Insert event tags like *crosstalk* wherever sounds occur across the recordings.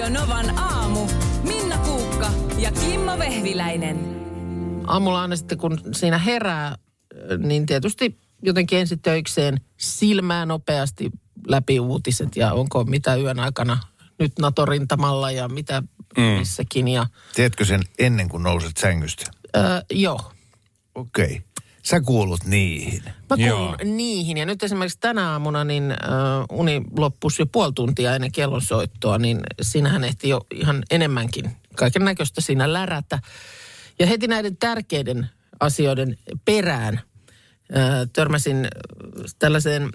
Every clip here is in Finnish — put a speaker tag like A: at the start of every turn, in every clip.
A: Radio Novan aamu. Minna Kuukka ja Kimmo Vehviläinen.
B: aamulla aina sitten kun siinä herää, niin tietysti jotenkin ensin töikseen silmää nopeasti läpi uutiset ja onko mitä yön aikana nyt NATO-rintamalla ja mitä mm. missäkin. Ja,
C: Teetkö sen ennen kuin nouset sängystä?
B: ö, joo,
C: Okei. Okay. Sä kuulut niihin.
B: Mä
D: Joo.
B: kuulun niihin. Ja nyt esimerkiksi tänä aamuna niin äh, uni loppuisi jo puoli tuntia ennen kellonsoittoa, niin siinähän ehti jo ihan enemmänkin kaiken näköistä siinä lärätä. Ja heti näiden tärkeiden asioiden perään äh, törmäsin tällaiseen äh,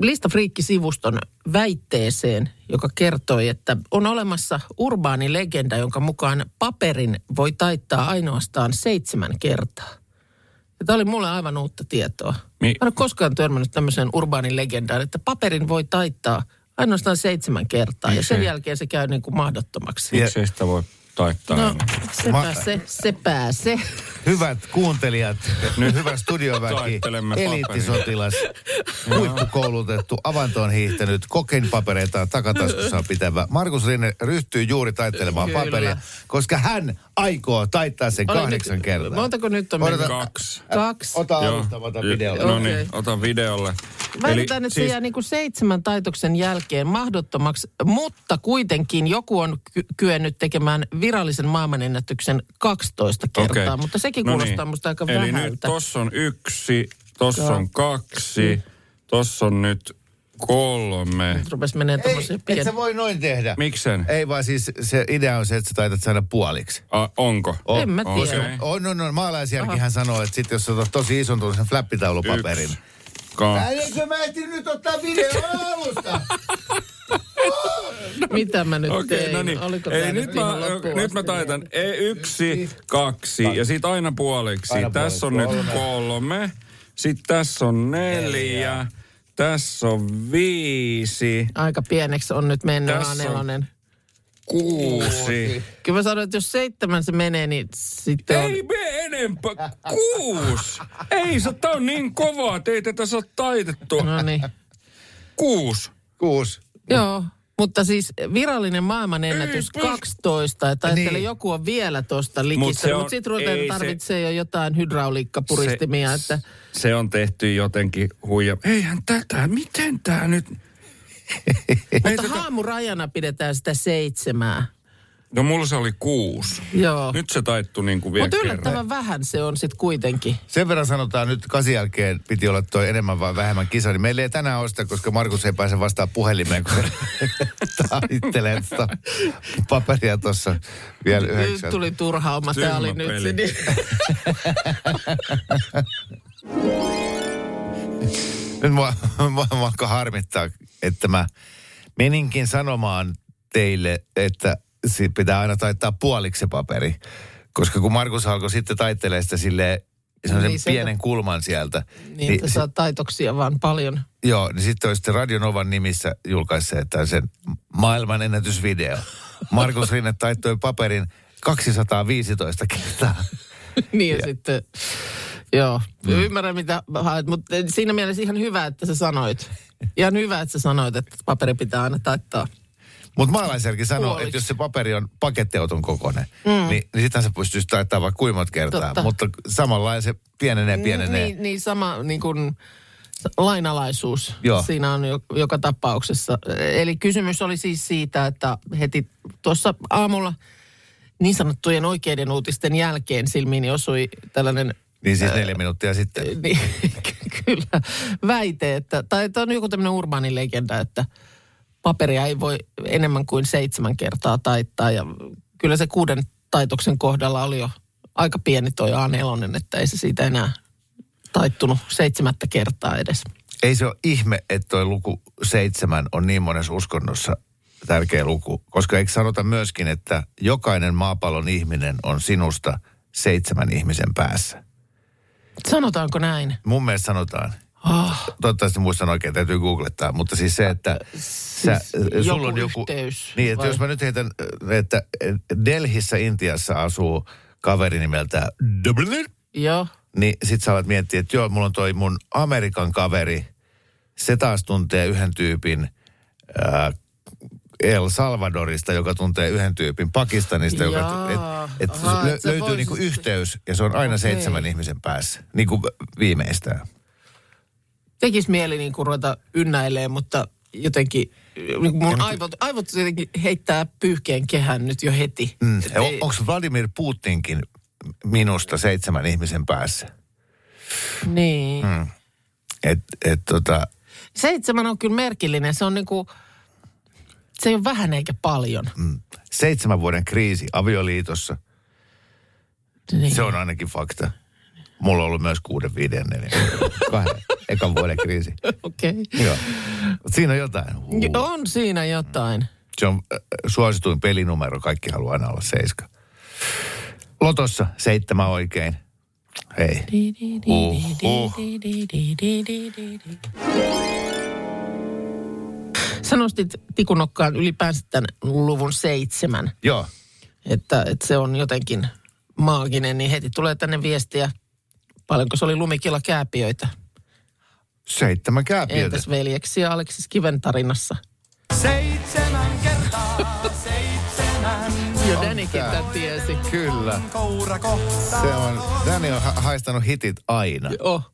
B: listafriikkisivuston väitteeseen, joka kertoi, että on olemassa urbaani legenda, jonka mukaan paperin voi taittaa ainoastaan seitsemän kertaa. Ja tämä oli mulle aivan uutta tietoa.
D: Mi-
B: Mä en ole koskaan törmännyt tämmöiseen urbaanin legendaan, että paperin voi taittaa ainoastaan seitsemän kertaa. Ja sen jälkeen se käy niin kuin mahdottomaksi.
D: Miksei sitä voi taittaa?
B: No? Sepä
C: Ma-
B: se, sepä se.
C: Hyvät kuuntelijat, nyt hyvä studioväki, eliittisotilas, huippukoulutettu, avantoon hiihtänyt, kokeinipapereitaan takataskussaan pitävä. Markus Rinne ryhtyy juuri taittelemaan
B: Kyllä.
C: paperia, koska hän aikoo taittaa sen
B: Ole
C: kahdeksan
B: nyt-
C: kertaa.
B: Montako nyt on
C: Odota-
B: mennyt?
D: Kaksi.
B: Kaksi.
C: Ota alusta, ota videolle.
D: No niin, otan videolle.
B: Väitetään, että
D: siis-
B: se jää niin kuin seitsemän taitoksen jälkeen mahdottomaksi, mutta kuitenkin joku on ky- kyennyt tekemään virallisen maailmanennätyksen 12 kertaa,
D: Okei.
B: mutta sekin
D: No
B: kuulostaa
D: niin.
B: musta aika
D: Eli
B: vähältä.
D: nyt tossa on yksi, tossa on kaksi, tossa on nyt kolme.
B: Nyt rupesi menee tommosia
C: et
B: pieniä.
C: sä voi noin tehdä.
D: Miksen?
C: Ei vaan siis se idea on se, että sä taitat saada puoliksi.
D: A, onko?
C: On.
B: En mä tiedä.
C: On, on, on. Maalaisjärkihän sanoo, että sit jos sä otat tosi ison tuollaisen flappitaulupaperin.
D: Yksi, kaksi.
C: Eikö mä ehtinyt nyt ottaa videon alusta? *laughs*
B: Mitä mä nyt
D: Okei,
B: tein?
D: no niin.
B: Oliko tää
D: nyt, mä, nyt mä taitan e, yksi, kaksi ja sit aina puoliksi.
C: Aina
D: tässä on
C: puoliksi.
D: nyt kolme. Sitten tässä on neljä. Tässä on viisi,
B: Aika pieneksi on nyt mennyt
D: Tässä on-
B: A4.
D: kuusi.
B: Kyllä mä sanoin, että jos seitsemän se menee, niin sitten on...
D: Ei me enempää. Kuusi. Ei se, tää on niin kovaa, että ei tätä saa taitettua.
B: No niin.
D: Kuusi.
C: Kuusi.
B: Joo, mutta siis virallinen maailmanennätys
D: Ei, ei.
B: 12, että
C: Niin.
B: joku on vielä tuosta likissä.
D: se
B: Mutta sitten ruvetaan
D: se-
B: tarvitsee jo jotain hydrauliikkapuristimia, että
D: se on tehty jotenkin huija. Eihän tätä, miten tää nyt...
B: Mutta haamurajana pidetään sitä seitsemää.
D: No mulla se oli kuusi.
B: Joo.
D: Nyt se taittu niin kuin vielä
B: Mutta
D: kerran.
B: yllättävän vähän se on sitten kuitenkin.
C: Sen verran sanotaan nyt kasin jälkeen piti olla toi enemmän vai vähemmän kisa, niin meillä ei tänään ole sitä, koska Markus ei pääse vastaan puhelimeen, kun *laughs* taittelee tuota paperia tuossa vielä
B: Nyt
C: yhdeksän.
B: tuli turhauma, tämä oli nyt. Niin. *laughs*
C: Nyt mua, mua, mua harmittaa, että mä meninkin sanomaan teille, että siitä pitää aina taittaa puoliksi se paperi. Koska kun Markus alkoi sitten taittelee sitä silleen,
B: Niin, se-
C: pienen kulman sieltä.
B: Niin, että saa taitoksia vaan paljon.
C: Joo, niin sitten olisi sitten Radio Novan nimissä on sen maailman ennätysvideo. Markus Rinne taittoi paperin 215 kertaa. *laughs*
B: niin ja, sitten, joo, mm. ymmärrän mitä haet, mutta siinä mielessä ihan hyvä, että sä sanoit. Ihan hyvä, että sä sanoit, että paperi pitää aina taittaa.
C: Mutta maalaisjärki sanoo,
B: Puoliksi.
C: että jos se paperi on pakettiauton kokoinen, mm. niin, niin sitähän se pystyisi taittamaan vaikka kuinka kertaa.
B: Totta.
C: Mutta samalla se pienenee, pienenee.
B: Niin, niin sama niin kuin lainalaisuus
C: Joo.
B: siinä on jo, joka tapauksessa. Eli kysymys oli siis siitä, että heti tuossa aamulla niin sanottujen oikeiden uutisten jälkeen silmiini osui tällainen
C: Niin siis neljä minuuttia sitten. *laughs*
B: niin, *laughs* kyllä väite, että, tai että on joku tämmöinen urbaani legenda, että paperia ei voi enemmän kuin seitsemän kertaa taittaa. Ja kyllä se kuuden taitoksen kohdalla oli jo aika pieni toi A4, että ei se siitä enää taittunut seitsemättä kertaa edes.
C: Ei se ole ihme, että toi luku seitsemän on niin monessa uskonnossa tärkeä luku. Koska eikö sanota myöskin, että jokainen maapallon ihminen on sinusta seitsemän ihmisen päässä.
B: Sanotaanko näin?
C: Mun mielestä sanotaan.
B: Oh,
C: Toivottavasti muistan oikein, täytyy googlettaa. Mutta siis se, että sä,
B: Siis
C: sulla
B: joku
C: on joku...
B: yhteys,
C: Niin, että
B: vai?
C: jos mä nyt heitän, että Delhissä Intiassa asuu kaveri nimeltä
B: joo.
C: niin sit sä alat miettiä, että joo, mulla on toi mun Amerikan kaveri. Se taas tuntee yhden tyypin ää, El Salvadorista, joka tuntee yhden tyypin Pakistanista, joka, et, et
B: Aha,
C: lö,
B: sä
C: löytyy niinku yhteys ja se on aina
B: Okei.
C: seitsemän ihmisen päässä, niin kuin viimeistään.
B: Tekis mieli niin kuin ruveta ynnäilee, mutta jotenkin niin mun aivot, aivot jotenkin heittää pyyhkeen kehän nyt jo heti.
C: Mm.
B: Ei-
C: Onko Vladimir Putinkin minusta seitsemän ihmisen päässä?
B: Niin.
C: Mm. Et, et tota,
B: Seitsemän on kyllä merkillinen. Se on niin kuin, se ei ole vähän eikä paljon.
C: mm, seitsemän vuoden kriisi avioliitossa,
B: Niin.
C: se on ainakin fakta. Mulla on ollut myös kuuden, viiden, neljän, kahden, ekan vuoden kriisi. *laughs*
B: Okei. Okay.
C: Joo. Siinä on jotain. Huu.
B: On siinä jotain.
C: Se on äh, suosituin pelinumero, kaikki haluaa aina olla seiska. Lotossa seitsemän oikein. Hei. Uh, uh.
B: Sä nostit tikunokkaan ylipäänsä tämän luvun seitsemän,
C: Joo.
B: että, että se on jotenkin maaginen, niin heti tulee tänne viestiä, paljonko se oli lumikilla kääpiöitä.
C: Seitsemän kääpiötä.
B: Entäs veljeksi ja Aleksis Kiven tarinassa?
E: Seitsemän kertaa seitsemän. *laughs*
B: Jo Danikin tämän tiesi.
C: Kyllä. Se on, Danny on ha- haistanut hitit aina.
B: Oh.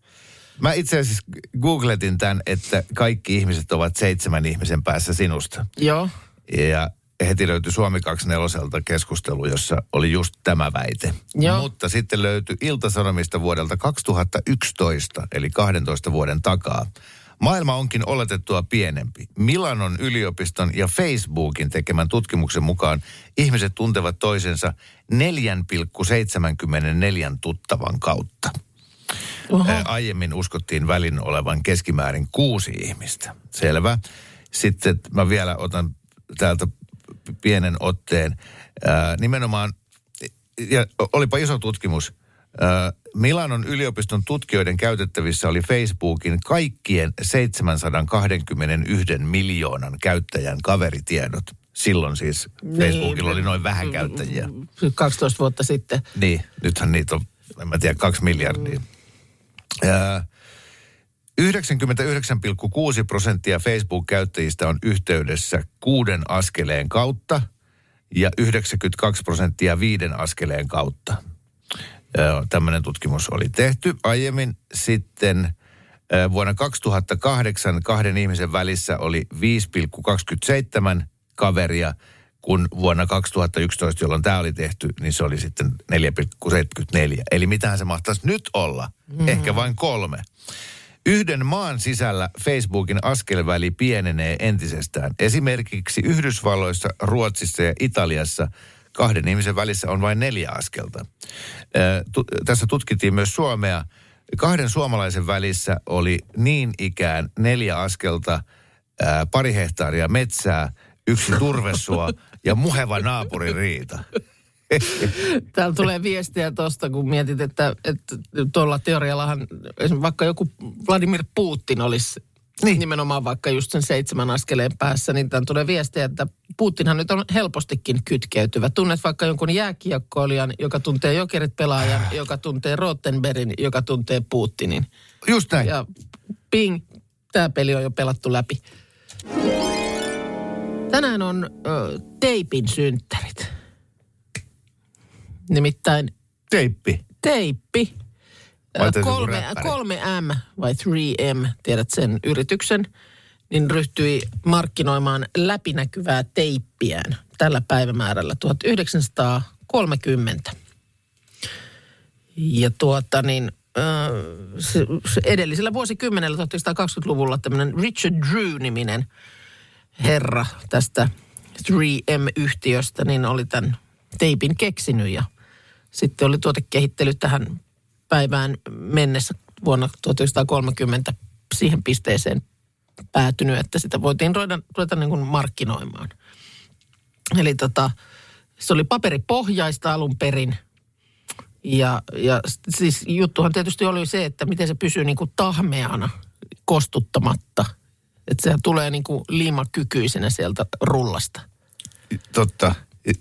C: Mä itse asiassa googletin tämän, että kaikki ihmiset ovat seitsemän ihmisen päässä sinusta.
B: Joo.
C: Ja heti löytyi Suomi 24 keskustelu, jossa oli just tämä väite.
B: Joo.
C: Mutta sitten löytyi Ilta-Sanomista vuodelta 2011, eli 12 vuoden takaa. Maailma onkin oletettua pienempi. Milanon yliopiston ja Facebookin tekemän tutkimuksen mukaan ihmiset tuntevat toisensa 4,74 tuttavan kautta.
B: Oho.
C: Ää, Aiemmin uskottiin välin olevan keskimäärin kuusi ihmistä. Selvä. Sitten mä vielä otan täältä pienen otteen. Ää, nimenomaan, ja olipa iso tutkimus. Ää, Milanon yliopiston tutkijoiden käytettävissä oli Facebookin kaikkien 721 miljoonan käyttäjän kaveritiedot. Silloin siis Facebookilla oli noin vähän käyttäjiä.
B: 12 vuotta sitten.
C: Niin, nythän niitä on, en mä tiedä, kaksi miljardia. Ää, 99,6 prosenttia Facebook-käyttäjistä on yhteydessä kuuden askeleen kautta ja 92 prosenttia viiden askeleen kautta. Tämmöinen tutkimus oli tehty. Aiemmin sitten vuonna 2008 kahden ihmisen välissä oli 5,27 kaveria, kun vuonna 2011, jolloin tämä oli tehty, niin se oli sitten 4,74. Eli mitähän se mahtaisi nyt olla? Mm. Ehkä vain kolme. Yhden maan sisällä Facebookin askelväli pienenee entisestään. Esimerkiksi Yhdysvalloissa, Ruotsissa ja Italiassa kahden ihmisen välissä on vain neljä askelta. Tässä tutkittiin myös Suomea. Kahden suomalaisen välissä oli niin ikään neljä askelta, pari hehtaaria metsää, yksi turvesua ja muheva naapurin riita. *laughs*
B: Täällä tulee viestiä tuosta, kun mietit, että, että tuolla teoriallahan esimerkiksi vaikka joku Vladimir Putin olisi niin. nimenomaan vaikka just sen seitsemän askeleen päässä, niin tämän tulee viestiä, että Putinhan nyt on helpostikin kytkeytyvä. Tunnet vaikka jonkun jääkiekkoilijan, joka tuntee jokerit pelaajan, joka tuntee Rottenbergin, joka tuntee Putinin.
C: Just näin.
B: Ja ping, tämä peli on jo pelattu läpi. Tänään on ö, teipin synttärit. Nimittäin
C: Teippi.
B: teippi. Kolme, kolme M vai 3M, tiedät sen yrityksen, niin ryhtyi markkinoimaan läpinäkyvää teippiään tällä päivämäärällä 1930. Ja tuota niin, edellisellä vuosikymmenellä 1920-luvulla tämmöinen Richard Drew-niminen herra tästä 3M-yhtiöstä, niin oli tämän teipin keksinyt ja sitten oli tuotekehittely tähän päivään mennessä vuonna 1930 siihen pisteeseen päätynyt, että sitä voitiin ruveta, ruveta niin kuin markkinoimaan. Eli tota, se oli paperipohjaista alun perin. Ja, ja siis juttuhan tietysti oli se, että miten se pysyy niin kuin tahmeana, kostuttamatta. Että se tulee niin kuin liimakykyisenä sieltä rullasta.
C: Totta.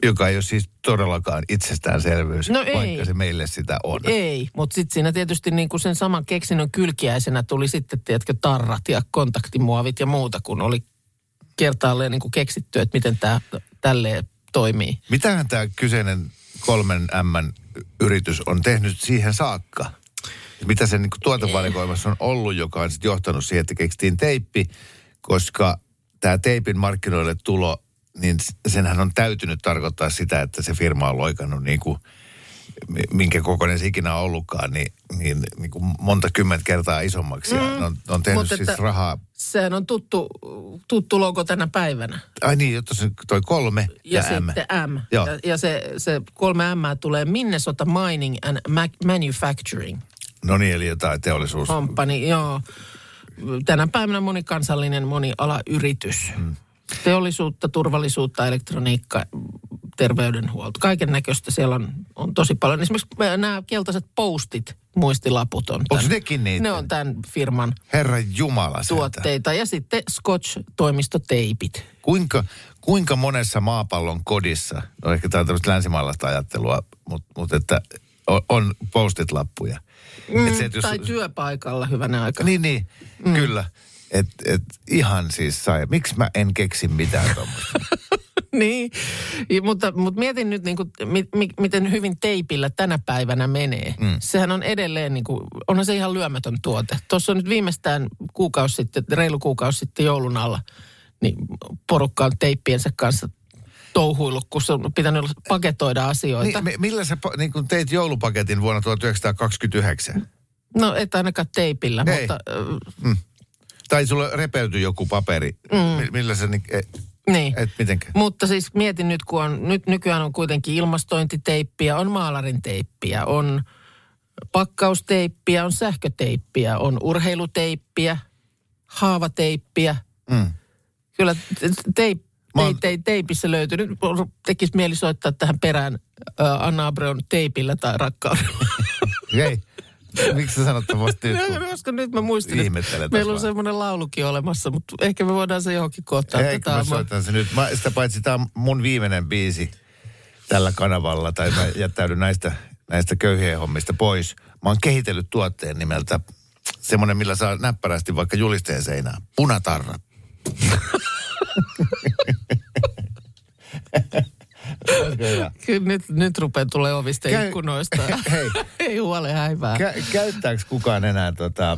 C: Joka ei ole siis todellakaan itsestäänselvyys,
B: No ei.
C: vaikka se meille sitä on.
B: Ei, mutta sitten siinä tietysti niin kuin sen saman keksinnön kylkiäisenä tuli sitten, tiedätkö, tarrat ja kontaktimuovit ja muuta, kun oli kertaalleen niin kuin keksitty, että miten tämä tälleen toimii.
C: Mitähän tämä kyseinen kolmen M yritys on tehnyt siihen saakka? Mitä sen niin tuotevalikoimassa on ollut, joka on sitten johtanut siihen, että keksittiin teippi, koska tämä teipin markkinoille tulo, niin senhän on täytynyt tarkoittaa sitä, että se firma on loikannut niin kuin, mi- minkä kokoinen se ikinä on ollutkaan, niin, niin, niin kuin monta kymmentä kertaa isommaksi. Ja ne on, on tehnyt
B: Mut
C: siis
B: että-
C: rahaa.
B: Sehän on tuttu, tuttu logo tänä päivänä.
C: Ai niin, jotta se toi kolme ja,
B: Ja,
C: M.
B: sitten M.
C: Joo.
B: Ja, ja se, se kolme M tulee Minnesota Mining and Ma- Manufacturing
C: No niin, eli jotain teollisuus.
B: Company, joo. Tänä päivänä monikansallinen monialayritys. Hmm. Teollisuutta, turvallisuutta, elektroniikka, terveydenhuolto, kaiken näköistä siellä on, on tosi paljon. Esimerkiksi nämä keltaiset postit, muistilaput on. Tän-
C: nekin niitä?
B: Ne on tämän firman
C: Herra Jumala
B: tuotteita. Ja sitten Scotch-toimistoteipit.
C: Kuinka, kuinka monessa maapallon kodissa, no ehkä tämä on tämmöistä länsimaalaista ajattelua, mutta mut että on, on postit-lappuja.
B: Mm,
C: Et se, jos-
B: tai työpaikalla hyvänä aika.
C: Niin, niin, mm. kyllä. Et, et ihan siis sai. Miksi mä en keksi mitään tuommoista? *laughs*
B: niin, Ja, mutta, mutta mietin nyt, niin kuin, mi, mi, miten hyvin teipillä tänä päivänä menee. Mm. Sehän on edelleen, niin kuin, onhan se ihan lyömätön tuote. Tuossa on nyt viimeistään kuukausi sitten, reilu kuukausi sitten joulun alla, niin porukka on teippiensä kanssa touhuillut, kun se on pitänyt paketoida asioita.
C: niin, mi- millä sä niin kun teit joulupaketin vuonna 1929?
B: No et ainakaan teipillä,
C: Ei.
B: mutta äh,
C: Tai sulla repeytyi joku paperi. Mm. Millä niin, et,
B: niin.
C: et mitenkään?
B: Mutta siis mietin nyt, kun on, nyt nykyään on kuitenkin ilmastointiteippiä, on maalarin teippiä, on pakkausteippiä, on sähköteippiä, on urheiluteippiä, haavateippiä.
C: Mm.
B: Kyllä teip,
C: Mä oon-
B: tei, teipissä löytyy. Nyt tekisi mieli soittaa tähän perään äh, Anna Abreon teipillä tai rakkaudella.
C: Ei. *laughs* Miksi sä sanot tuommoista nyt?
B: No, Koska nyt mä muistin, että meillä on semmoinen laulukin olemassa, mutta ehkä me voidaan se johonkin kohtaan. Tätä
C: mä soitan se nyt. Mä, sitä paitsi tämä on mun viimeinen biisi tällä kanavalla, tai mä jättäydyn näistä, näistä köyhien hommista pois. Mä oon kehitellyt tuotteen nimeltä semmoinen, millä saa näppärästi vaikka julisteen seinään. Punatarra. *laughs*
B: Kyllä nyt, nyt rupeaa tulee ovista
C: Käy-
B: ikkunoista. *laughs*
C: Hei. *laughs*
B: Ei huole häivää.
C: Kä- käyttääkö kukaan enää tota,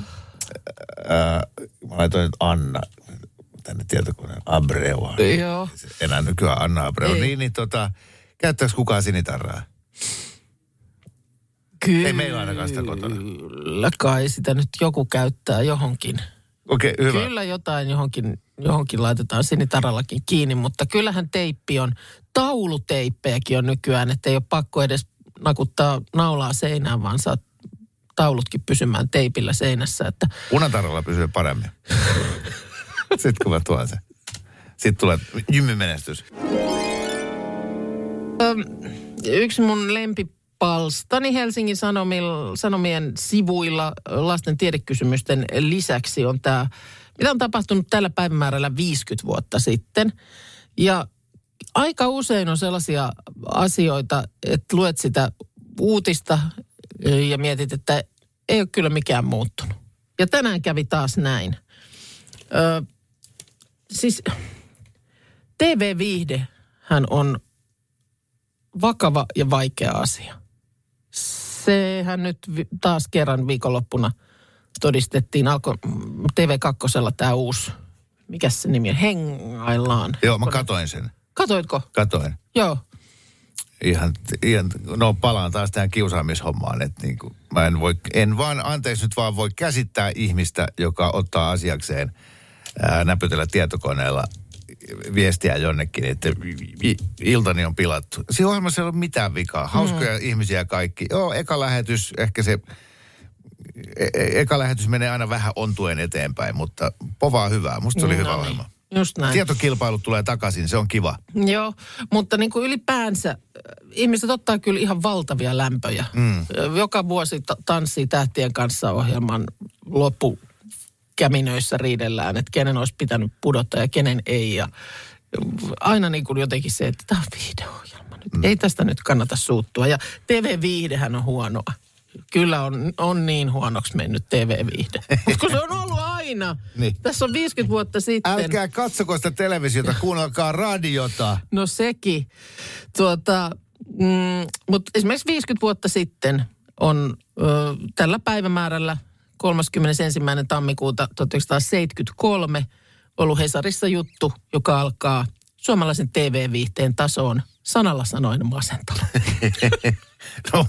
C: ää, mä laitoin nyt Anna tänne tietokoneen Abreu.
B: Joo.
C: Enää nykyään Anna Abreu.
B: Ei.
C: Niin, niin tota, käyttääkö kukaan sinitarraa?
B: Kyllä.
C: Ei meillä ainakaan sitä kotona.
B: Kyllä kai sitä nyt joku käyttää johonkin.
C: Okei, okay, hyvä.
B: Kyllä jotain johonkin, johonkin laitetaan sinitarallakin kiinni, mutta kyllähän teippi on, tauluteippejäkin on nykyään, että ei ole pakko edes nakuttaa naulaa seinään, vaan saat taulutkin pysymään teipillä seinässä. Että
C: Punatarralla pysyy paremmin. Sitten kun mä tuon sen. Sitten tulee jymymenestys.
B: yksi mun lempipalstani Helsingin Sanomil, Sanomien sivuilla lasten tiedekysymysten lisäksi on tämä, mitä on tapahtunut tällä päivämäärällä 50 vuotta sitten. Ja aika usein on sellaisia asioita, että luet sitä uutista ja mietit, että ei ole kyllä mikään muuttunut. Ja tänään kävi taas näin. Ö, siis TV-viihde hän on vakava ja vaikea asia. Sehän nyt taas kerran viikonloppuna todistettiin, alkoi TV2 tämä uusi, mikä se nimi on, Hengaillaan.
C: Joo, mä katoin sen.
B: Katoitko?
C: Katoin.
B: Joo.
C: Ihan, ihan, no palaan taas tähän kiusaamishommaan, että niin kuin, mä en voi, en vaan, anteeksi nyt vaan voi käsittää ihmistä, joka ottaa asiakseen ää, näpytellä tietokoneella viestiä jonnekin, että iltani on pilattu. Siinä ohjelmassa ei ole mitään vikaa. Hauskoja mm. ihmisiä kaikki. Joo, eka lähetys, ehkä se, e- e- eka lähetys menee aina vähän ontuen eteenpäin, mutta povaa hyvää. Musta se oli
B: No
C: hyvä
B: niin,
C: ohjelma.
B: Just näin.
C: Tietokilpailut tulee takaisin, se on kiva.
B: Joo, mutta niin kuin ylipäänsä äh, ihmiset ottaa kyllä ihan valtavia lämpöjä. Mm. Joka vuosi ta- tanssii tähtien kanssa ohjelman loppukäminöissä riidellään, että kenen olisi pitänyt pudota ja kenen ei. Ja aina niin kuin jotenkin se, että tämä on viihdeohjelma nyt. Mm. Ei tästä nyt kannata suuttua. Ja TV-viihdehän on huonoa. Kyllä on, on niin huonoksi mennyt TV-viihde. Mutta *laughs* kun se on ollut aina.
C: Niin.
B: Tässä on 50 vuotta sitten.
C: Älkää katsoko sitä televisiota, kuunnelkaa radiota.
B: No sekin. Tuota, mm, mutta esimerkiksi 50 vuotta sitten on ö, tällä päivämäärällä 31. tammikuuta 1973 ollut Hesarissa juttu, joka alkaa suomalaisen TV-viihteen tasoon sanalla sanoen masentava. *laughs*
C: No,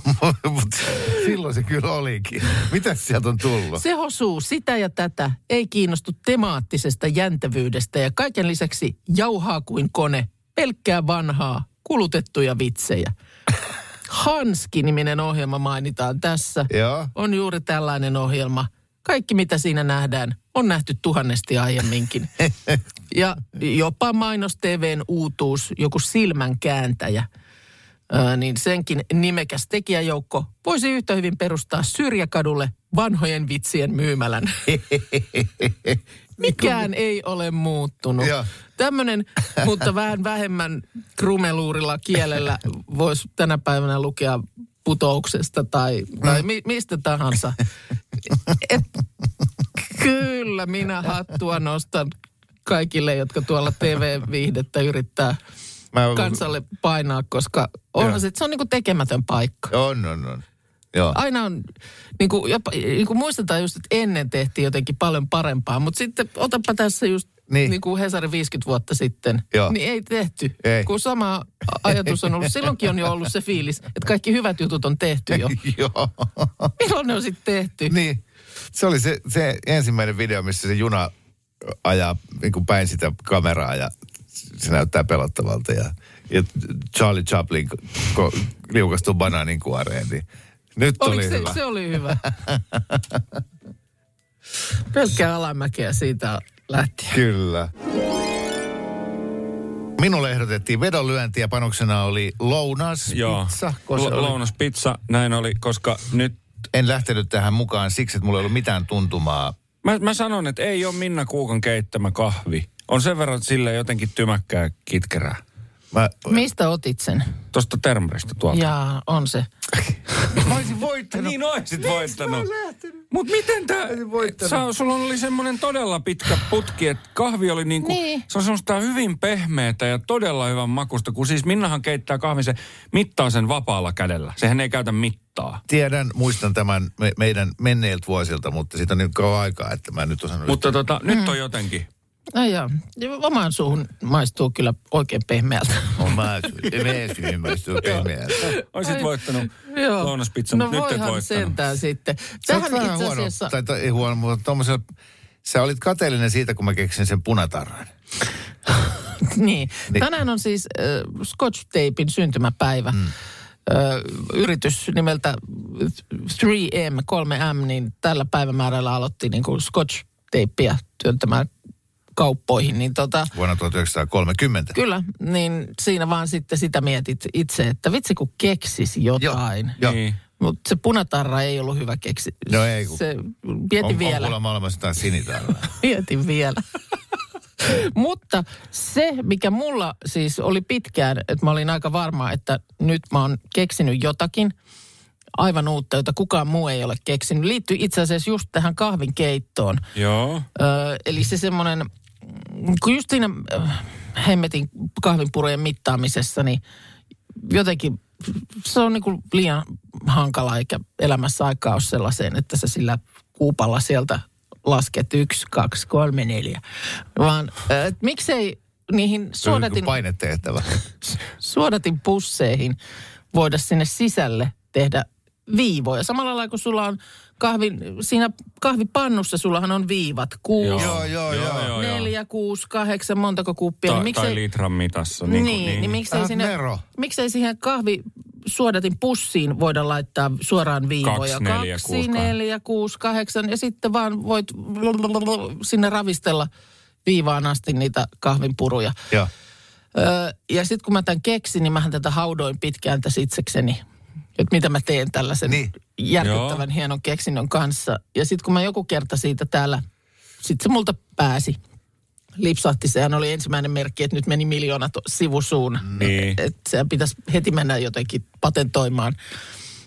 C: mutta silloin se kyllä olikin. Mitäs sieltä on tullut?
B: Se hosuu sitä ja tätä, ei kiinnostu temaattisesta jäntävyydestä ja kaiken lisäksi jauhaa kuin kone, pelkkää vanhaa, kulutettuja vitsejä. Hanski-niminen ohjelma mainitaan tässä.
C: Joo.
B: On juuri tällainen ohjelma. Kaikki mitä siinä nähdään on nähty tuhannesti aiemminkin. *laughs* Ja jopa mainos TVn uutuus, joku silmän kääntäjä, ää, niin senkin nimekäs tekijäjoukko voisi yhtä hyvin perustaa Syrjäkadulle vanhojen vitsien myymälän. *laughs* Mikään ei ole muuttunut. Tämmöinen, mutta vähän vähemmän krumeluurilla kielellä voisi tänä päivänä lukea putouksesta tai, tai mi, mistä tahansa. Et, *laughs* kyllä, minä hattua nostan kaikille, jotka tuolla TV-viihdettä yrittää
C: Mä,
B: kansalle painaa, koska onhan se, se on niin kuin tekemätön paikka.
C: On, on, on. Joo.
B: Aina on, niin kuin, jopa, niin kuin muistetaan just, että ennen tehtiin jotenkin paljon parempaa, mutta sitten otapa tässä just niin, niin kuin Hesari 50 vuotta sitten,
C: Joo.
B: niin ei tehty.
C: Ei.
B: Kun sama ajatus on ollut, silloinkin on jo ollut se fiilis, että kaikki hyvät jutut on tehty jo. *laughs*
C: Joo.
B: Milloin ne on sitten tehty?
C: niin. Se oli se, se ensimmäinen video, missä se juna ajaa niin kuin päin sitä kameraa ja se näyttää pelottavalta. Ja, ja Charlie Chaplin ko, liukastuu banaanin kuoreen, niin nyt
B: Oliko
C: oli
B: se,
C: hyvä.
B: se oli hyvä. *laughs* Pelkkää alamäkeä siitä lähtien.
C: Kyllä. Minulle ehdotettiin vedonlyöntiä, panoksena oli lounas,
D: Joo.
C: pizza. kun se
D: Lo-
C: oli-
D: lounaspizza, näin oli, koska nyt
C: En lähtenyt tähän mukaan siksi, että mulla ei ollut mitään tuntumaa.
D: Mä, mä sanon, että ei ole Minna Kuukan keittämä kahvi. On sen verran sille jotenkin tymäkkää kitkerää.
C: Mä,
B: Mistä otit sen?
D: Tuosta termarista tuolta.
B: Jaa, on se. *laughs*
C: mä olisin voittanut.
D: Niin oisit voittanut. Mut miten tää, sä, sulla oli semmoinen todella pitkä putki, että kahvi oli niinku,
B: Niin.
D: se on semmoista hyvin pehmeätä ja todella hyvän makusta, kun siis Minnahan keittää kahvin, se mittaa sen vapaalla kädellä. Sehän ei käytä mittaa.
C: Tiedän, muistan tämän me, meidän menneiltä vuosilta, mutta siitä on niin kauan aikaa, että mä en nyt osannut.
D: Mutta tota, nyt on jotenkin.
B: No joo, Ja omaan suuhun maistuu kyllä oikein pehmeältä.
C: On mä syyn, maistuu pehmeältä.
D: Oisit
B: Ai,
D: voittanut
B: Joo.
D: lounaspizzan,
B: no
D: mutta nyt et
B: voihan
D: voittanut.
B: sentään sitten.
C: Sä oot
B: Tähän
C: vähän
B: itse
C: huono,
B: asiassa...
C: tai, tai ei huono, mutta tommosella, sä olit kateellinen siitä, kun mä keksin sen punatarran. *laughs*
B: Niin.
C: Niin.
B: Tänään on siis äh, Scotch Tapein syntymäpäivä. Mm. Ö, yritys nimeltä 3M, 3M, niin tällä päivämäärällä aloitti niin kuin Scotch Tapea työntämään kauppoihin. Niin tota,
C: Vuonna 1930.
B: kyllä, niin siinä vaan sitten sitä mietit itse, että vitsi kun keksisi jotain.
C: Joo.
D: Niin.
B: Mutta se punatarra ei ollut hyvä keksi.
C: No ei, kun-
B: Se, mietin
C: on,
B: vielä.
C: on kuulemma olemassa jotain sinitarraa. *laughs*
B: Mietin vielä. *laughs* Mutta se, mikä mulla siis oli pitkään, että mä olin aika varma, että nyt mä oon keksinyt jotakin aivan uutta, jota kukaan muu ei ole keksinyt, liittyy itse asiassa just tähän kahvin keittoon.
D: Joo.
B: Öö, eli se semmoinen, kun just siinä ö, hemmetin kahvinpurojen mittaamisessa, niin jotenkin se on niin kuin liian hankala, eikä elämässä aikaa ole sellaiseen, että sä sillä kuupalla sieltä lasket yksi, kaksi, kolme, neljä. Vaan ö, et miksei niihin suodatin,
C: Painetehtävä. *laughs*
B: suodatin pusseihin voida sinne sisälle tehdä viivoja. Samalla lailla kun sulla on kahvin, siinä kahvipannussa sullahan on viivat. Kuusi,
C: Joo, joo, joo.
B: neljä, kuusi, kahdeksan, montako kuppia.
D: Ta-
B: niin
D: tai litran mitassa. Niin,
B: niin, niin, niin miksei, sinne,
C: Nero.
B: miksei siihen kahvi suodatin pussiin voida laittaa suoraan viivoja.
D: Kaksi, neljä,
B: Kaksi,
D: kuusi,
B: neljä, kuusi, kahdeksan ja sitten vaan voit sinne ravistella viivaan asti niitä kahvinpuruja.
C: Joo.
B: Öö, ja sitten kun mä tämän keksin, niin mähän tätä haudoin pitkään tässä itsekseni. Että mitä mä teen tällaisen
C: Niin.
B: järkyttävän
D: Joo.
B: hienon keksinnön kanssa. Ja sitten kun mä joku kerta siitä täällä, sitten se multa pääsi. Lipsahti, sehän oli ensimmäinen merkki, että nyt meni miljoonat sivusuun.
D: Niin.
B: Että sehän pitäisi heti mennä jotenkin patentoimaan.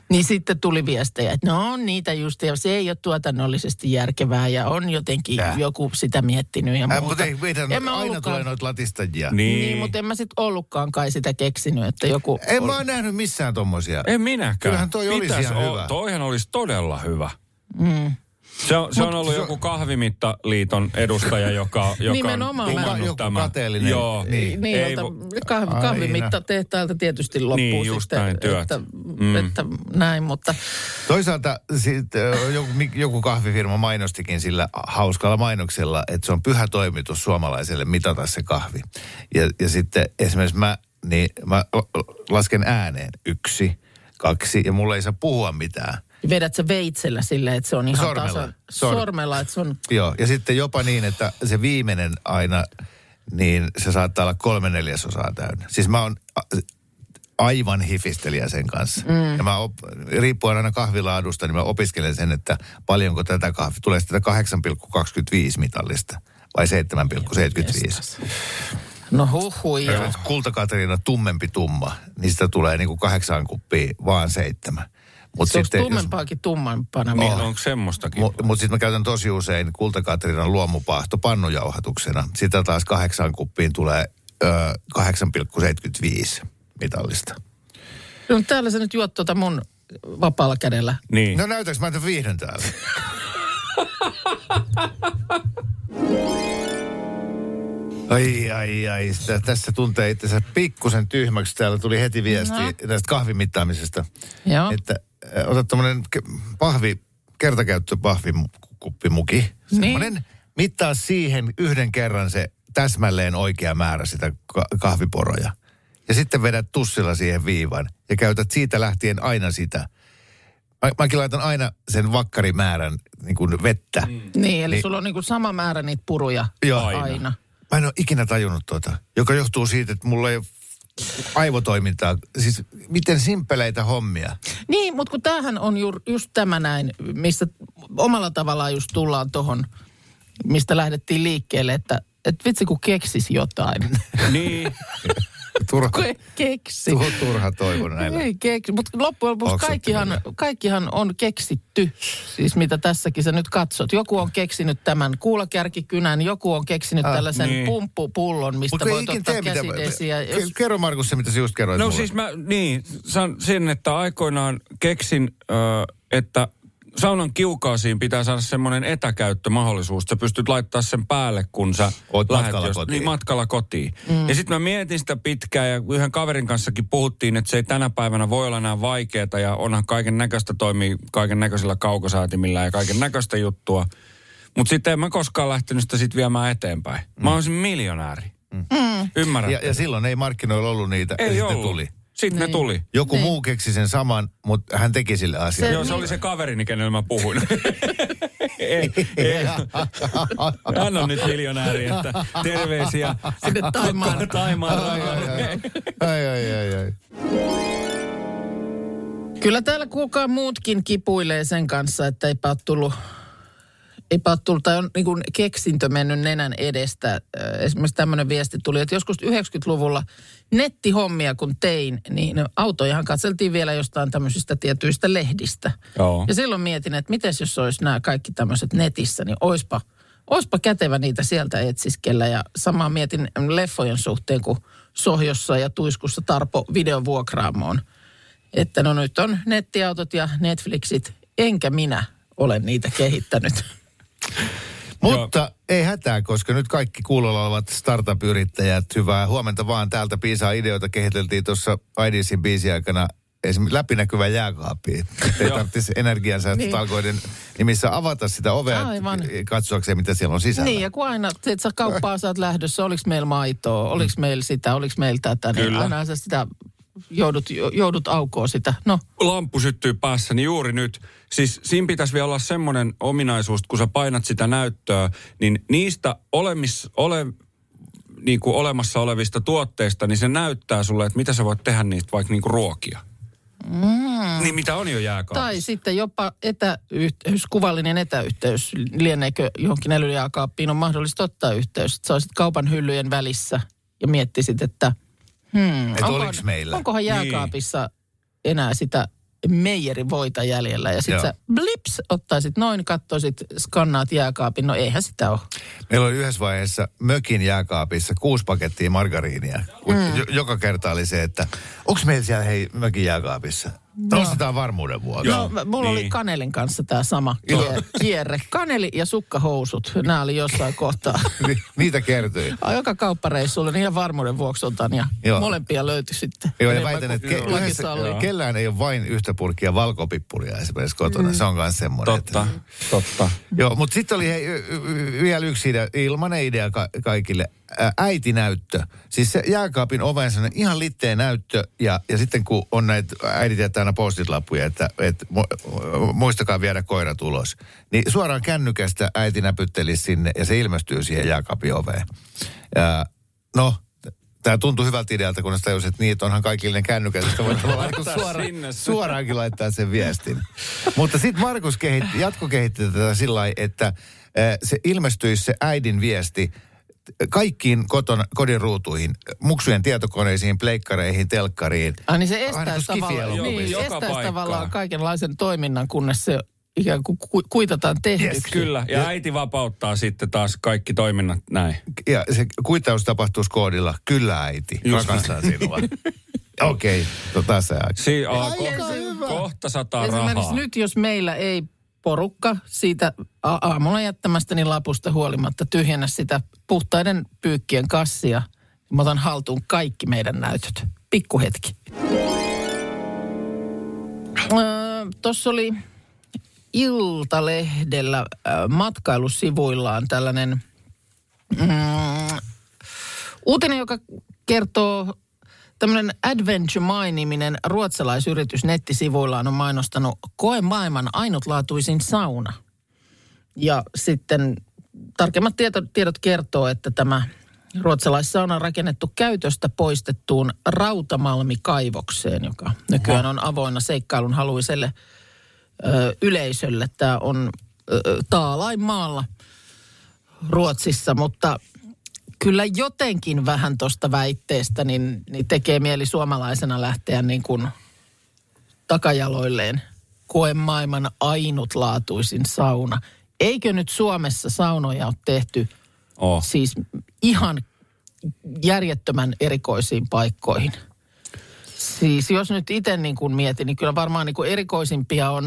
B: Niin sitten tuli viestejä, että no on niitä just, ja se ei ole tuotannollisesti järkevää, ja on jotenkin
C: Äh.
B: joku sitä miettinyt ja
C: Äh,
B: muuta.
C: mutta ei, meidän
B: En mä
C: aina
B: ollutkaan-
C: tulee noita latistajia.
D: Niin.
B: Niin, mutta en mä sitten ollutkaan kai sitä keksinyt, että joku...
C: En mä oon nähnyt missään tommosia.
D: En minäkään.
C: Kyllähän toi olisi
D: Pitäis
C: ihan
D: o-
C: hyvä.
D: Toihan olisi todella hyvä. Mm. Se on, se on ollut
C: se-
D: joku kahvimittaliiton edustaja, joka, *laughs* joka
B: Nimenomaan.
D: on
B: Mä-
C: Joku
D: tämän.
C: kateellinen.
D: Joo.
C: Niin.
B: Niin,
D: Ei
B: jolta
D: vo-
B: kahvi,
C: Aina.
B: kahvimitta tehtailta tietysti loppuu
D: Niin, just
B: sitten,
D: näin, työt.
B: Että,
D: Mm.
B: että näin, mutta
C: Toisaalta sit, joku, joku kahvifirma mainostikin sillä hauskalla mainoksella, että se on pyhä toimitus suomalaiselle mitata se kahvi. Ja, ja sitten esimerkiksi mä, niin mä lasken ääneen yksi, kaksi ja mulla ei saa puhua mitään.
B: Vedät sä veitsellä silleen, että se on ihan
C: Sormella.
B: tasan.
C: Sor-
B: Sormella, että se on...
C: Joo, ja sitten jopa niin, että se viimeinen aina, niin se saattaa olla kolme neljäsosaa täynnä. Siis mä oon aivan hifistelijä sen kanssa. Mm. Ja mä op, riippuen aina kahvilaadusta, niin mä opiskelen sen, että paljonko tätä kahvi, tulee sitä 8,25 mitallista vai 7,75.
B: No huhui.
C: Ja kultakateriina tummempi tumma, niin sitä tulee niinku kahdeksaan kuppia vaan seitsemän. Mut
B: Se on tummempaakin tummampana vielä.
D: Onko semmoistakin?
C: Mutta mut sitten mä käytän tosi usein kultakatrinan luomupahto pannujauhatuksena. Sitä taas kahdeksaan kuppiin tulee ö, 8,75 mitallista.
B: No, täällä sä nyt juot tuota mun vapaalla kädellä.
D: Niin.
C: No näytäks mä tämän viihden täällä? *laughs* Ai, ai, ai. Sitä, tässä tuntee itsensä pikkusen tyhmäksi. Täällä tuli heti viesti
B: No.
C: tästä kahvimittaamisesta.
B: Joo.
C: Että ota tämmönen ke- pahvi, kertakäyttö pahvikuppimuki. Semmoinen, mittaa siihen yhden kerran se täsmälleen oikea määrä sitä ka- kahviporoja. Ja sitten vedät tussilla siihen viivan ja käytät siitä lähtien aina sitä. Mä, mäkin laitan aina sen vakkarimäärän niin kuin vettä. Mm.
B: Niin, eli
C: Niin.
B: sulla on niinku sama määrä niitä puruja
C: Joo.
B: aina.
C: Aina.
B: aina.
C: Mä en ole ikinä tajunnut tuota, joka johtuu siitä, että mulla ei ole aivotoimintaa. Siis miten simpeleitä hommia.
B: Niin, mutta kun tämähän on ju, just tämä näin, mistä omalla tavallaan just tullaan tohon, mistä lähdettiin liikkeelle, että et vitsi kun keksis jotain.
D: Niin. *laughs*
C: Turha,
B: keksi.
C: turha, turha toivo näillä.
B: Ei keksi, mutta loppujen lopuksi kaikkihan, kaikkihan on keksitty. Siis mitä tässäkin sä nyt katsot. Joku on keksinyt tämän kuulakärkikynän, joku on keksinyt
C: Ah,
B: tällaisen
D: niin.
B: pumppupullon, mistä
C: Mutta
B: voit ottaa
C: tee mitä...
B: käsidesiä. Jos,
C: Kerro Markus se, mitä sä just kerroit
D: No
C: mulle.
D: siis mä, niin, san, sen, että aikoinaan keksin, ö, että saunan kiukaasiin pitää saada semmoinen etäkäyttömahdollisuus, että sä pystyt laittaa sen päälle, kun sä
C: Oot
D: lähet
C: matkalla kotiin.
D: Niin, matkalla kotiin. Mm. Ja sitten mä mietin sitä pitkään ja yhden kaverin kanssakin puhuttiin, että se ei tänä päivänä voi olla enää vaikeaa ja onhan kaiken näköistä toimii kaiken näköisillä kaukosäätimillä ja kaiken näköistä juttua. Mutta sitten en mä koskaan lähtenyt sitä sit viemään eteenpäin. Mä olisin miljonääri. Mm. Ymmärrät?
C: Ja, ja silloin ei markkinoilla ollut niitä, ja
D: ei
C: sitten
D: ollut.
C: tuli.
D: Sitten ne
B: Niin.
D: tuli.
C: Joku muu keksi sen saman, mutta hän teki sille asialle.
D: Joo, se oli se kaverini, kenellä mä puhuin. *laughs* ei, ei. *laughs* Hän on nyt miljonääri, että terveisiä
B: Sinne Taimaan.
D: Taimaan *laughs*
C: ai, ai, ai, ai.
B: Kyllä täällä kuulkaa muutkin kipuilee sen kanssa, että eipä ole tullut, eipä ole tullut tai on niin kuin keksintö mennyt nenän edestä. Esimerkiksi tämmöinen viesti tuli, että joskus 90-luvulla nettihommia kun tein, niin autojahan katseltiin vielä jostain tämmöisistä tietyistä lehdistä.
D: Joo.
B: Ja silloin mietin, että miten jos olisi nämä kaikki tämmöiset netissä, niin oispa, oispa kätevä niitä sieltä etsiskellä. Ja samaa mietin leffojen suhteen, kun Sohjossa ja Tuiskussa Tarpo videovuokraamoon. Että no nyt on nettiautot ja Netflixit, enkä minä ole niitä kehittänyt. *laughs*
C: Mutta ei hätää, koska nyt kaikki kuulolla olevat startup-yrittäjät, hyvää huomenta vaan. Täältä piisaa ideoita kehiteltiin tuossa IDCin biisin aikana esimerkiksi läpinäkyvä jääkaappi. *laughs* Ei
D: Joo.
C: tarvitsisi energiansäästötalkoiden nimissä avata sitä ovea
B: Aivan.
C: katsoakseen, mitä siellä on sisällä.
B: Niin, ja kun aina teet sä kauppaa, sä oot lähdössä, oliko meillä maitoa, oliko meillä sitä, oliko meillä tätä, niin
D: Kyllä.
B: aina sä sitä joudut, joudut aukoon sitä. No,
D: Lamppu syttyy päässäni juuri nyt. Siis siinä pitäisi vielä olla semmoinen ominaisuus, kun sä painat sitä näyttöä, niin niistä olemis, ole, niin kuin olemassa olevista tuotteista, niin se näyttää sulle, että mitä sä voit tehdä niistä vaikka niin kuin ruokia. Mm. Niin mitä on jo jääkaapissa.
B: Tai sitten jopa etäyhteys, kuvallinen etäyhteys. Lieneekö johonkin älyjääkaappiin on mahdollista ottaa yhteys. Sä olisit kaupan hyllyjen välissä ja miettisit, että hmm,
C: Et oliks meillä?
B: onkohan jääkaapissa enää sitä meijerivoita jäljellä. Ja sit
C: Joo.
B: sä blips ottaisit noin, kattoisit, skannaat jääkaapin. No eihän sitä ole.
C: Meillä oli yhdessä vaiheessa mökin jääkaapissa kuusi pakettia margariinia. Mm. joka kerta oli se, että onko meillä siellä hei mökin jääkaapissa? No. Ostetaan varmuuden vuoksi.
B: No, mulla oli
D: niin.
B: Kanelin kanssa tämä sama kie- kierre. Kaneli ja sukkahousut, nämä oli jossain kohtaa. *laughs*
C: Ni- Niitä kertyi.
B: Ai, Joka kauppareissulla, niin ihan varmuuden vuoksi otan ja
C: Joo.
B: molempia löytyi sitten.
C: Joo, ja väitän, että ke- yhdessä, kellään ei ole vain yhtä purkkia valkopippuria esimerkiksi kotona. Se on myös semmoinen.
D: Totta, totta.
C: Joo, mutta sitten oli hei, vielä yksi idea, ilmanen idea ka- kaikille. Äitinäyttö. Siis se jääkaapin oven sellainen ihan litteen näyttö. Ja, ja sitten kun on näitä, äidit jättää aina postit-lappuja, että, että mu- muistakaa viedä koirat ulos. Niin suoraan kännykästä äiti näpyttelisi sinne ja se ilmestyy siihen jääkaapin oveen. Ja, no, Tämä tuntui hyvältä idealta, kun tajusin, että että onhan kaikille ne kännykät, että voi tavallaan niin kuin suora,
D: sinne
C: suoraankin laittaa sen viestin. Mutta sitten Markus kehitti, jatkokehitti tätä sillä lailla, että se ilmestyisi se äidin viesti kaikkiin kotona, kodin ruutuihin, muksujen tietokoneisiin, pleikkareihin, telkkariin.
B: Ai niin se estäisi
C: kuin
B: tavallaan, niin, estäisi
D: paikkaan.
B: tavallaan kaikenlaisen toiminnan, kunnes se ikään kuin ku- kuitataan tehdyksi.
C: Yes,
D: Kyllä, ja äiti vapauttaa sitten taas kaikki toiminnat näin.
C: Ja se kuittaus tapahtuisi koodilla, kyllä äiti,
D: Just
C: rakastan sinua. Okei, okay, tota se aika.
D: Si- oh,
C: Aika
D: ko- kohta sataa
B: Esimerkiksi
D: rahaa.
B: nyt, jos meillä ei porukka siitä a- aamulla jättämästäni lapusta huolimatta tyhjennä sitä puhtaiden pyykkien kassia, mä otan haltuun kaikki meidän näytöt. Pikkuhetki. Öö, Tuossa oli Iltalehdellä matkailusivuillaan tällainen mm, uutinen, joka kertoo tämmöinen Adventure My-niminen ruotsalaisyritys nettisivuillaan on mainostanut koe maailman ainutlaatuisin sauna. Ja sitten tarkemmat tieto, tiedot kertoo, että tämä ruotsalaissauna on rakennettu käytöstä poistettuun Rautamalmikaivokseen, joka nykyään on avoinna seikkailun haluiselle ö, yleisölle. Tämä on ö, Taalainmaalla Ruotsissa, mutta kyllä jotenkin vähän tuosta väitteestä niin, niin tekee mieli suomalaisena lähteä niin kuin takajaloilleen. Koe maailman ainutlaatuisin sauna. Eikö nyt Suomessa saunoja ole tehty
D: Oh.
B: siis ihan järjettömän erikoisiin paikkoihin? Siis jos nyt itse niin kuin mietin, niin kyllä varmaan niin kuin erikoisimpia on,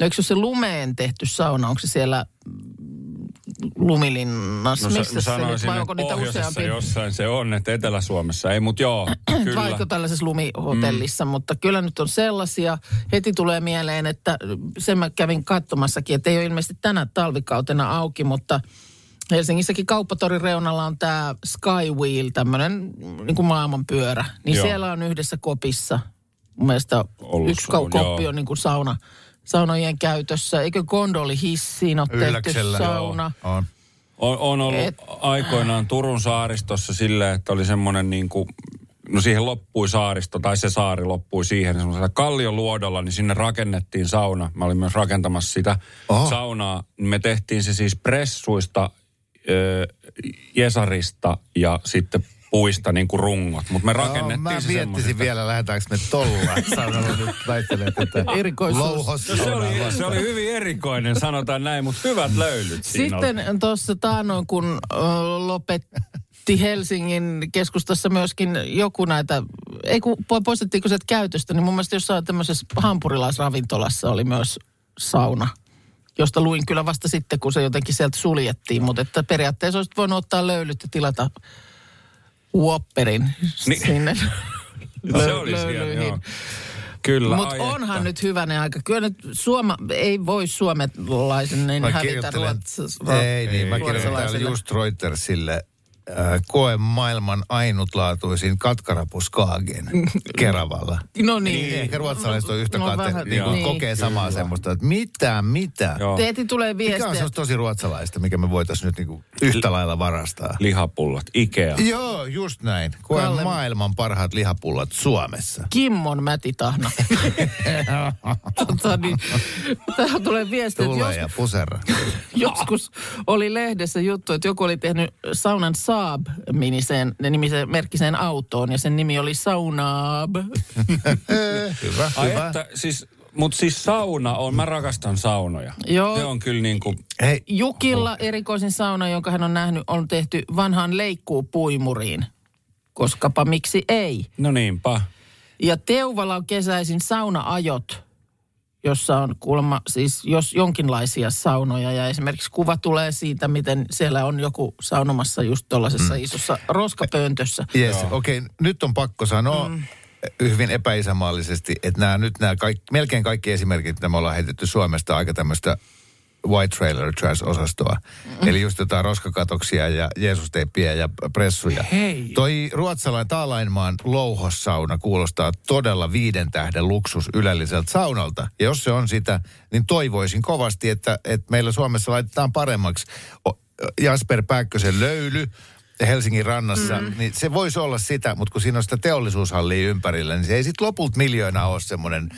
B: no eikö se lumeen tehty sauna, onko se siellä Lumilinnassa?
D: No,
B: Missä
D: mä
B: se nyt, vai onko niitä useampi?
D: jossain se on, että Etelä-Suomessa ei, mutta joo, *clears throat* kyllä.
B: Vaikka tällaisessa lumihotellissa, mm. mutta kyllä nyt on sellaisia. Heti tulee mieleen, että sen mä kävin katsomassakin, että ei ole ilmeisesti tänä talvikautena auki, mutta Helsingissäkin kauppatorin reunalla on tämä Skywheel, tämmöinen niin kuin maailmanpyörä. Niin
D: Joo.
B: siellä on yhdessä kopissa, mun mielestä
D: Ollut
B: yksi
D: sauna,
B: koppi
D: joo.
B: on niin kuin sauna, saunojen käytössä. Eikö gondoli hissiin ole tehty
C: Ylläksellä, joo.
B: sauna?
C: On.
D: On, on ollut
B: Et-
D: aikoinaan Turun saaristossa silleen, että oli semmoinen niin kuin, no siihen loppui saaristo, tai se saari loppui siihen semmoisella kallioluodolla, niin sinne rakennettiin sauna. Mä olin myös rakentamassa sitä
C: Oho.
D: saunaa. Me tehtiin se siis pressuista, ö, Jesarista ja sitten puista niin kuin rungot. Mutta me rakennettiin
C: Mä
D: se
C: miettisin vielä, lähdetäänkö me tolla *laughs* saunalla nyt väittelee tätä
B: Erikoisuus.
D: No se, oli, se oli hyvin erikoinen, sanotaan näin, mutta hyvät löylyt.
B: Sitten tuossa taannoin, kun lopetti Helsingin keskustassa myöskin joku näitä, ei kun po- poistettiinko se käytöstä, niin mun mielestä jossain tämmöisessä hampurilaisravintolassa oli myös sauna, josta luin kyllä vasta sitten, kun se jotenkin sieltä suljettiin, mutta että periaatteessa olisit voinut ottaa löylyt ja tilata Whopperin
D: Niin.
B: sinne
D: No, *laughs* se
B: lö-
D: oli siellä,
B: löylyihin.
D: joo. Kyllä,
B: Mutta onhan
D: että.
B: nyt hyvänä aika. Kyllä nyt Suoma, ei voi suomalaisen niin
C: Mä
B: hävitä
C: kirjoittelen,
B: ruots,
C: ei niin, mä kirjoitan
B: ruotsalaiselle.
C: just Reutersille koe maailman ainutlaatuisin katkarapuskaagen Keravalla.
B: No
C: Niin.
B: niin.
C: Ehkä ruotsalaiset on yhtä
B: No
C: no, kate,
B: vähän,
C: niin kuin
B: niin.
C: kokee samaa semmoista, että mitä, mitä.
B: Teeti tulee
C: Mikä on
B: viestiä.
C: semmoista tosi ruotsalaista, mikä me voitaisiin nyt niinku yhtä lailla varastaa?
D: Lihapullot, Ikea.
C: Joo, just näin. Koe
B: Kalle-
C: maailman parhaat lihapullot Suomessa.
B: Kimmon mätitahna. tota, niin, tähän tulee viesti, että
C: Tulee
B: jos,
C: ja puserra. *laughs*
B: joskus oli lehdessä juttu, että joku oli tehnyt saunan Saab-nimiseen nimiseen merkkiseen autoon ja sen nimi oli Saunaab. *laughs*
C: Hyvä,
D: Ai
C: hyvä.
D: että, siis, mutta siis sauna on, mä rakastan saunoja.
B: Joo.
D: Se on kyllä niin kuin,
C: Hei,
B: Jukilla erikoisin sauna, jonka hän on nähnyt, on tehty vanhaan leikkuupuimuriin. Koskapa miksi ei.
D: no niinpä.
B: Ja Teuvala on kesäisin saunaajot, jossa on kuulemma siis jos jonkinlaisia saunoja. Ja esimerkiksi kuva tulee siitä, miten siellä on joku saunomassa just tuollaisessa mm. isossa roskapöntössä.
C: Yes, okei, okay, nyt on pakko sanoa mm. hyvin epäisämaallisesti, että nämä nyt nämä kaikki, melkein kaikki esimerkit, mitä me ollaan heitetty Suomesta aika tämmöistä white trailer trash-osastoa. Mm. Eli just jotain roskakatoksia ja Jeesusteippiä ja pressuja.
D: Hei.
C: Toi ruotsalainen Taalainmaan louhossauna kuulostaa todella viiden tähden luksus ylelliseltä saunalta. Ja jos se on sitä, niin toivoisin kovasti, että, että meillä Suomessa laitetaan paremmaksi Jasper Pääkkösen löyly Helsingin rannassa, mm. niin se voisi olla sitä, mutta kun siinä on sitä teollisuushallia ympärillä, niin se ei sitten lopulta miljoonaa ole semmoinen...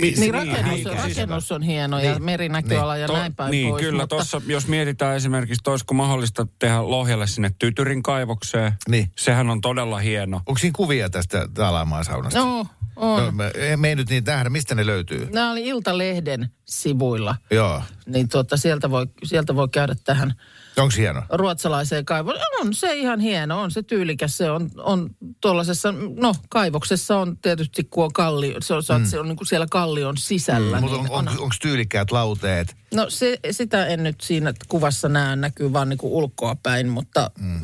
B: Niin rakennus,
D: eikä
B: on,
D: siis-
B: rakennus on hieno ja
C: Niin.
B: merinäköala ja
D: To-
B: näin päin
D: niin,
B: pois.
D: kyllä.
B: mutta-
D: Tuossa, jos mietitään esimerkiksi, olisiko mahdollista tehdä Lohjalle sinne Tytyrin kaivokseen.
C: Niin.
D: Sehän on todella hieno.
C: Onko siinä kuvia tästä Taalaimaan saunasta?
B: Joo, on.
C: No, me, me ei nyt niitä nähdä, mistä ne löytyy.
B: Nämä oli Iltalehden sivuilla.
C: Joo.
B: Niin tuota, sieltä, voi, sieltä voi käydä tähän
C: Onko hieno?
B: ruotsalaiseen kaivoon. On se ihan hieno, on se tyylikäs. Se on, on tuollaisessa, no kaivoksessa on tietysti kun on kalli, se on, mm. se on niin kuin siellä kallion sisällä.
C: Mutta
B: niin
C: on, on, onko tyylikkäät lauteet?
B: No se, sitä en nyt siinä kuvassa näe, näkyy vaan niin kuin ulkoa päin, mutta mm.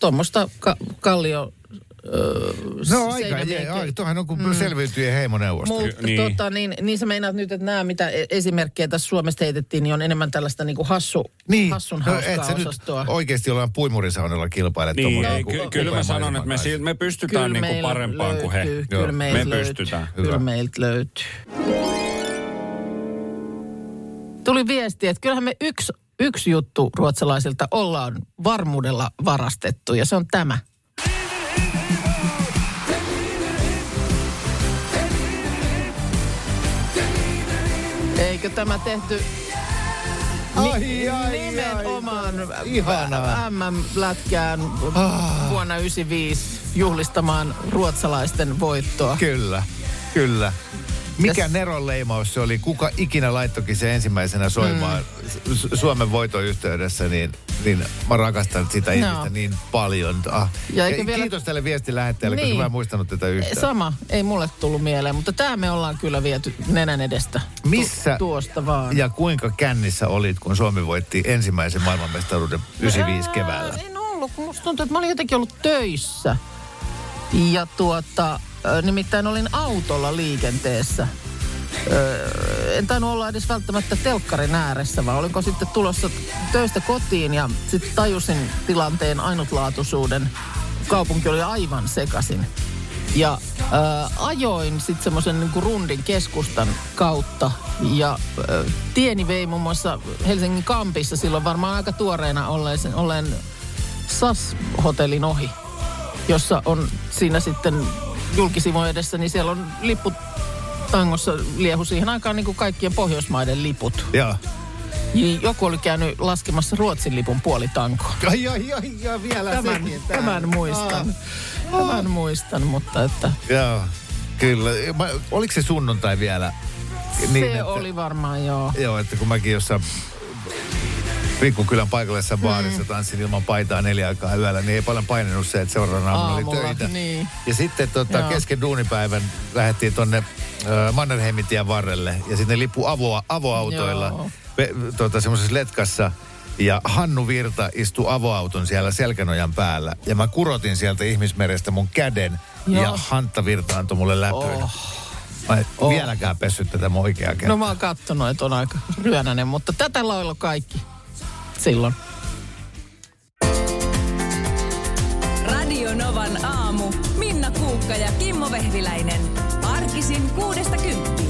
B: tuommoista ka, kallio... Öö,
C: No aika,
B: ke-
C: aika tuohan on kuin mm. selviytyjen heimoneuvosto.
B: Mutta
D: Niin.
B: niin. Tota, niin, niin sä meinaat nyt, että nämä, mitä e- esimerkkejä tässä Suomesta heitettiin, niin on enemmän tällaista niin kuin hassu, hassun
C: no,
B: hauskaa
C: et sä nyt
B: osastoa.
C: oikeasti ollaan puimurisaunalla kilpailet
D: Niin, ei,
C: niinku
D: ky- kyllä mä sanon, että me, si- me pystytään niin kuin
B: meillä
D: parempaan kuin he.
B: löytyy, Kyllä meiltä
D: me
B: löytyy.
D: pystytään.
B: Kyllä
C: Hyvä.
B: meiltä löytyy. Tuli viesti, että kyllähän me yksi, yksi juttu ruotsalaisilta ollaan varmuudella varastettu ja se on tämä. Eikö tämä tehty
C: Ai, ai,
B: nimenomaan
C: ai, ihanaa.
B: MM-lätkään vuonna 95 juhlistamaan ruotsalaisten voittoa.
C: Kyllä, kyllä. Mikä
B: Ja s-
C: Neron leimaus se oli? Kuka ikinä laittokin se ensimmäisenä soimaan
B: Mm.
C: Su- Suomen voiton yhteydessä, niin, niin mä rakastan sitä
B: No.
C: ihmistä niin paljon. Ah.
B: Ja
C: Ja
B: vielä-
C: Kiitos tälle viestin lähettäjälle,
B: Niin.
C: koska mä en muistanut tätä yhtään.
B: Sama, ei mulle tullut mieleen, mutta tämä me ollaan kyllä viety nenän edestä. Tu-
C: Missä
B: tuosta vaan.
C: ja kuinka kännissä olit, kun Suomi voitti ensimmäisen maailmanmestaruuden 95
B: Ää,
C: keväällä?
B: En ollut, kun musta tuntuu, että mä olin jotenkin ollut töissä. Ja tuota, nimittäin olin autolla liikenteessä. En tainnut olla edes välttämättä telkkarin ääressä, vaan olinko sitten tulossa töistä kotiin ja sitten tajusin tilanteen ainutlaatuisuuden. Kaupunki oli aivan sekasin. Ja äh, ajoin sitten semmoisen niinku rundin keskustan kautta. Ja äh, tieni vei muun muassa Helsingin Kampissa silloin varmaan aika tuoreena olleen, olleen SAS-hotellin ohi, jossa on siinä sitten julkisivun edessä, niin siellä on liput tangossa liehu siihen aikaan niin kuin kaikkien Pohjoismaiden liput.
C: Joo.
B: Niin Joku oli käynyt laskemassa Ruotsin lipun puolitankoon.
C: Ai, ai, ai, ja vielä
B: Tämän,
C: sekin. tää.
B: tämän muistan. Tämän muistan, mutta että
C: Joo, kyllä. Mä, oliko se sunnuntai vielä?
B: niin, se
C: että-
B: oli varmaan joo.
C: Joo, että kun mäkin jossain pikkukylän paikallisessa baarissa tanssin ilman paitaa neljä aikaa yöllä, niin ei paljon painanut se, että seuraavana aamuna oli
B: Aamulla,
C: töitä.
B: niin.
C: Ja sitten tota,
B: Joo.
C: kesken duunipäivän lähdettiin tonne ö, Mannerheimintien varrelle ja sinne lippu avo, avoautoilla
B: Joo.
C: pe, tota, semmoisessa letkassa. Ja Hannu Virta istui avoauton siellä selkänojan päällä. Ja mä kurotin sieltä ihmismerestä mun käden.
B: Joo.
C: Ja Hantta Virta antoi mulle läpyn.
B: Oh.
C: Mä en
B: Oh.
C: vieläkään pessyt tätä mun oikeaa kättä.
B: No mä oon kattonut, että on aika ryönäinen, mutta tätä lailla kaikki silloin.
A: Radio Novan aamu. Minna Kuukka ja Kimmo Vehviläinen. Arkisin kuudesta kymppiin.